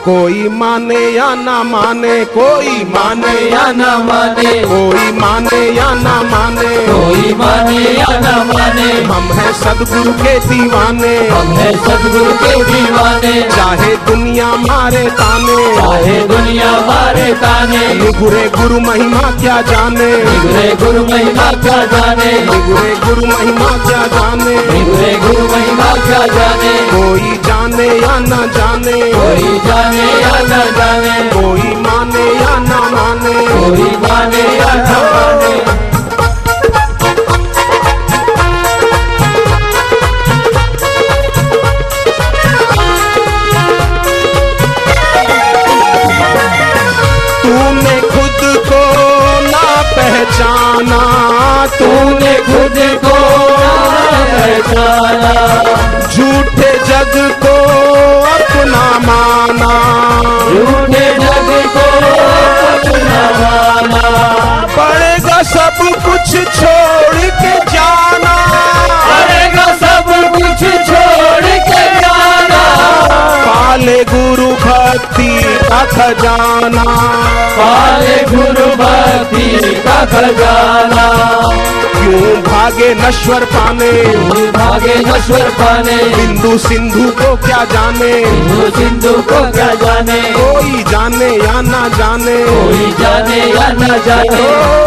कोई माने या ना माने कोई माने या ना माने कोई माने या ना माने कोई माने या न माने। हम हैं सदगुरु के दीवाने हम है सदगुरु के दीवाने। चाहे दुनिया मारे ताने चाहे दुनिया मारे ताने। निगुरे गुरु महिमा क्या जाने निगुरे गुरु महिमा क्या जाने। निगुरे गुरु महिमा क्या जाने। निगुरे गुरु महिमा क्या जाने। या ना जाने। कोई जाने या न जाने। कोई माने या ना माने। कोई माने या न माने। तूने खुद को ना पहचाना। तूने खुद को पहचाना। झूठे जग को अपना माना। झूठे जग को अपना माना। पड़ेगा सब कुछ छोड़ के जाना। पड़ेगा सब कुछ छोड़ के जाना। पाले गुरु भक्ति का खजाना। पाले गुरु भक्ति का खजाना। भागे नश्वर पाने। भागे नश्वर पाने। बिंदु सिंधु को क्या जाने? सिंधु को क्या जाने? कोई जाने या ना जाने? कोई जाने या ना जाने?